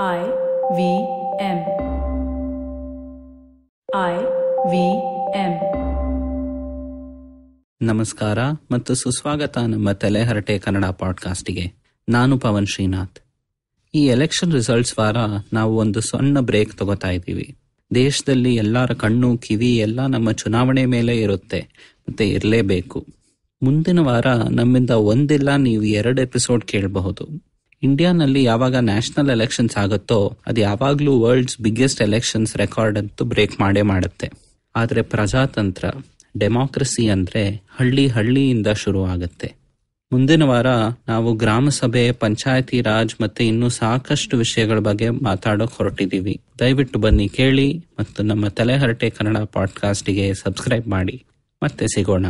I V M. I V M. ನಮಸ್ಕಾರ ಮತ್ತು ಸುಸ್ವಾಗತ ನಮ್ಮ ತಲೆಹರಟೆ ಕನ್ನಡ ಪಾಡ್ಕಾಸ್ಟ್ಗೆ. ನಾನು ಪವನ್ ಶ್ರೀನಾಥ್. ಈ ಎಲೆಕ್ಷನ್ ರಿಸಲ್ಟ್ಸ್ ವಾರ ನಾವು ಒಂದು ಸಣ್ಣ ಬ್ರೇಕ್ ತಗೋತಾ ಇದ್ದೀವಿ. ದೇಶದಲ್ಲಿ ಎಲ್ಲರ ಕಣ್ಣು, ಕಿವಿ ಎಲ್ಲ ನಮ್ಮ ಚುನಾವಣೆ ಮೇಲೆ ಇರುತ್ತೆ. ಮತ್ತೆ ಇರಲೇಬೇಕು. ಮುಂದಿನ ವಾರ ನಮ್ಮಿಂದ ಒಂದಿಲ್ಲ ನೀವು ಎರಡು ಎಪಿಸೋಡ್ ಕೇಳಬಹುದು. ಇಂಡಿಯಾನಲ್ಲಿ ಯಾವಾಗ ನ್ಯಾಷನಲ್ ಎಲೆಕ್ಷನ್ಸ್ ಆಗುತ್ತೋ ಅದು ಯಾವಾಗಲೂ ವರ್ಲ್ಡ್ಸ್ ಬಿಗ್ಗೆಸ್ಟ್ ಎಲೆಕ್ಷನ್ಸ್ ರೆಕಾರ್ಡ್ ಅಂತೂ ಬ್ರೇಕ್ ಮಾಡೇ ಮಾಡುತ್ತೆ. ಆದರೆ ಪ್ರಜಾತಂತ್ರ, ಡೆಮಾಕ್ರಸಿ ಅಂದ್ರೆ ಹಳ್ಳಿ ಹಳ್ಳಿಯಿಂದ ಶುರು ಆಗುತ್ತೆ. ಮುಂದಿನ ವಾರ ನಾವು ಗ್ರಾಮ ಸಭೆ, ಪಂಚಾಯತಿ ರಾಜ್ ಮತ್ತೆ ಇನ್ನೂ ಸಾಕಷ್ಟು ವಿಷಯಗಳ ಬಗ್ಗೆ ಮಾತಾಡೋಕೆ ಹೊರಟಿದ್ದೀವಿ ದಯವಿಟ್ಟು ಬನ್ನಿ ಕೇಳಿ ಮತ್ತು ನಮ್ಮ ತಲೆಹರಟೆ ಕನ್ನಡ ಪಾಡ್ಕಾಸ್ಟ್ಗೆ ಸಬ್ಸ್ಕ್ರೈಬ್ ಮಾಡಿ. ಮತ್ತೆ ಸಿಗೋಣ.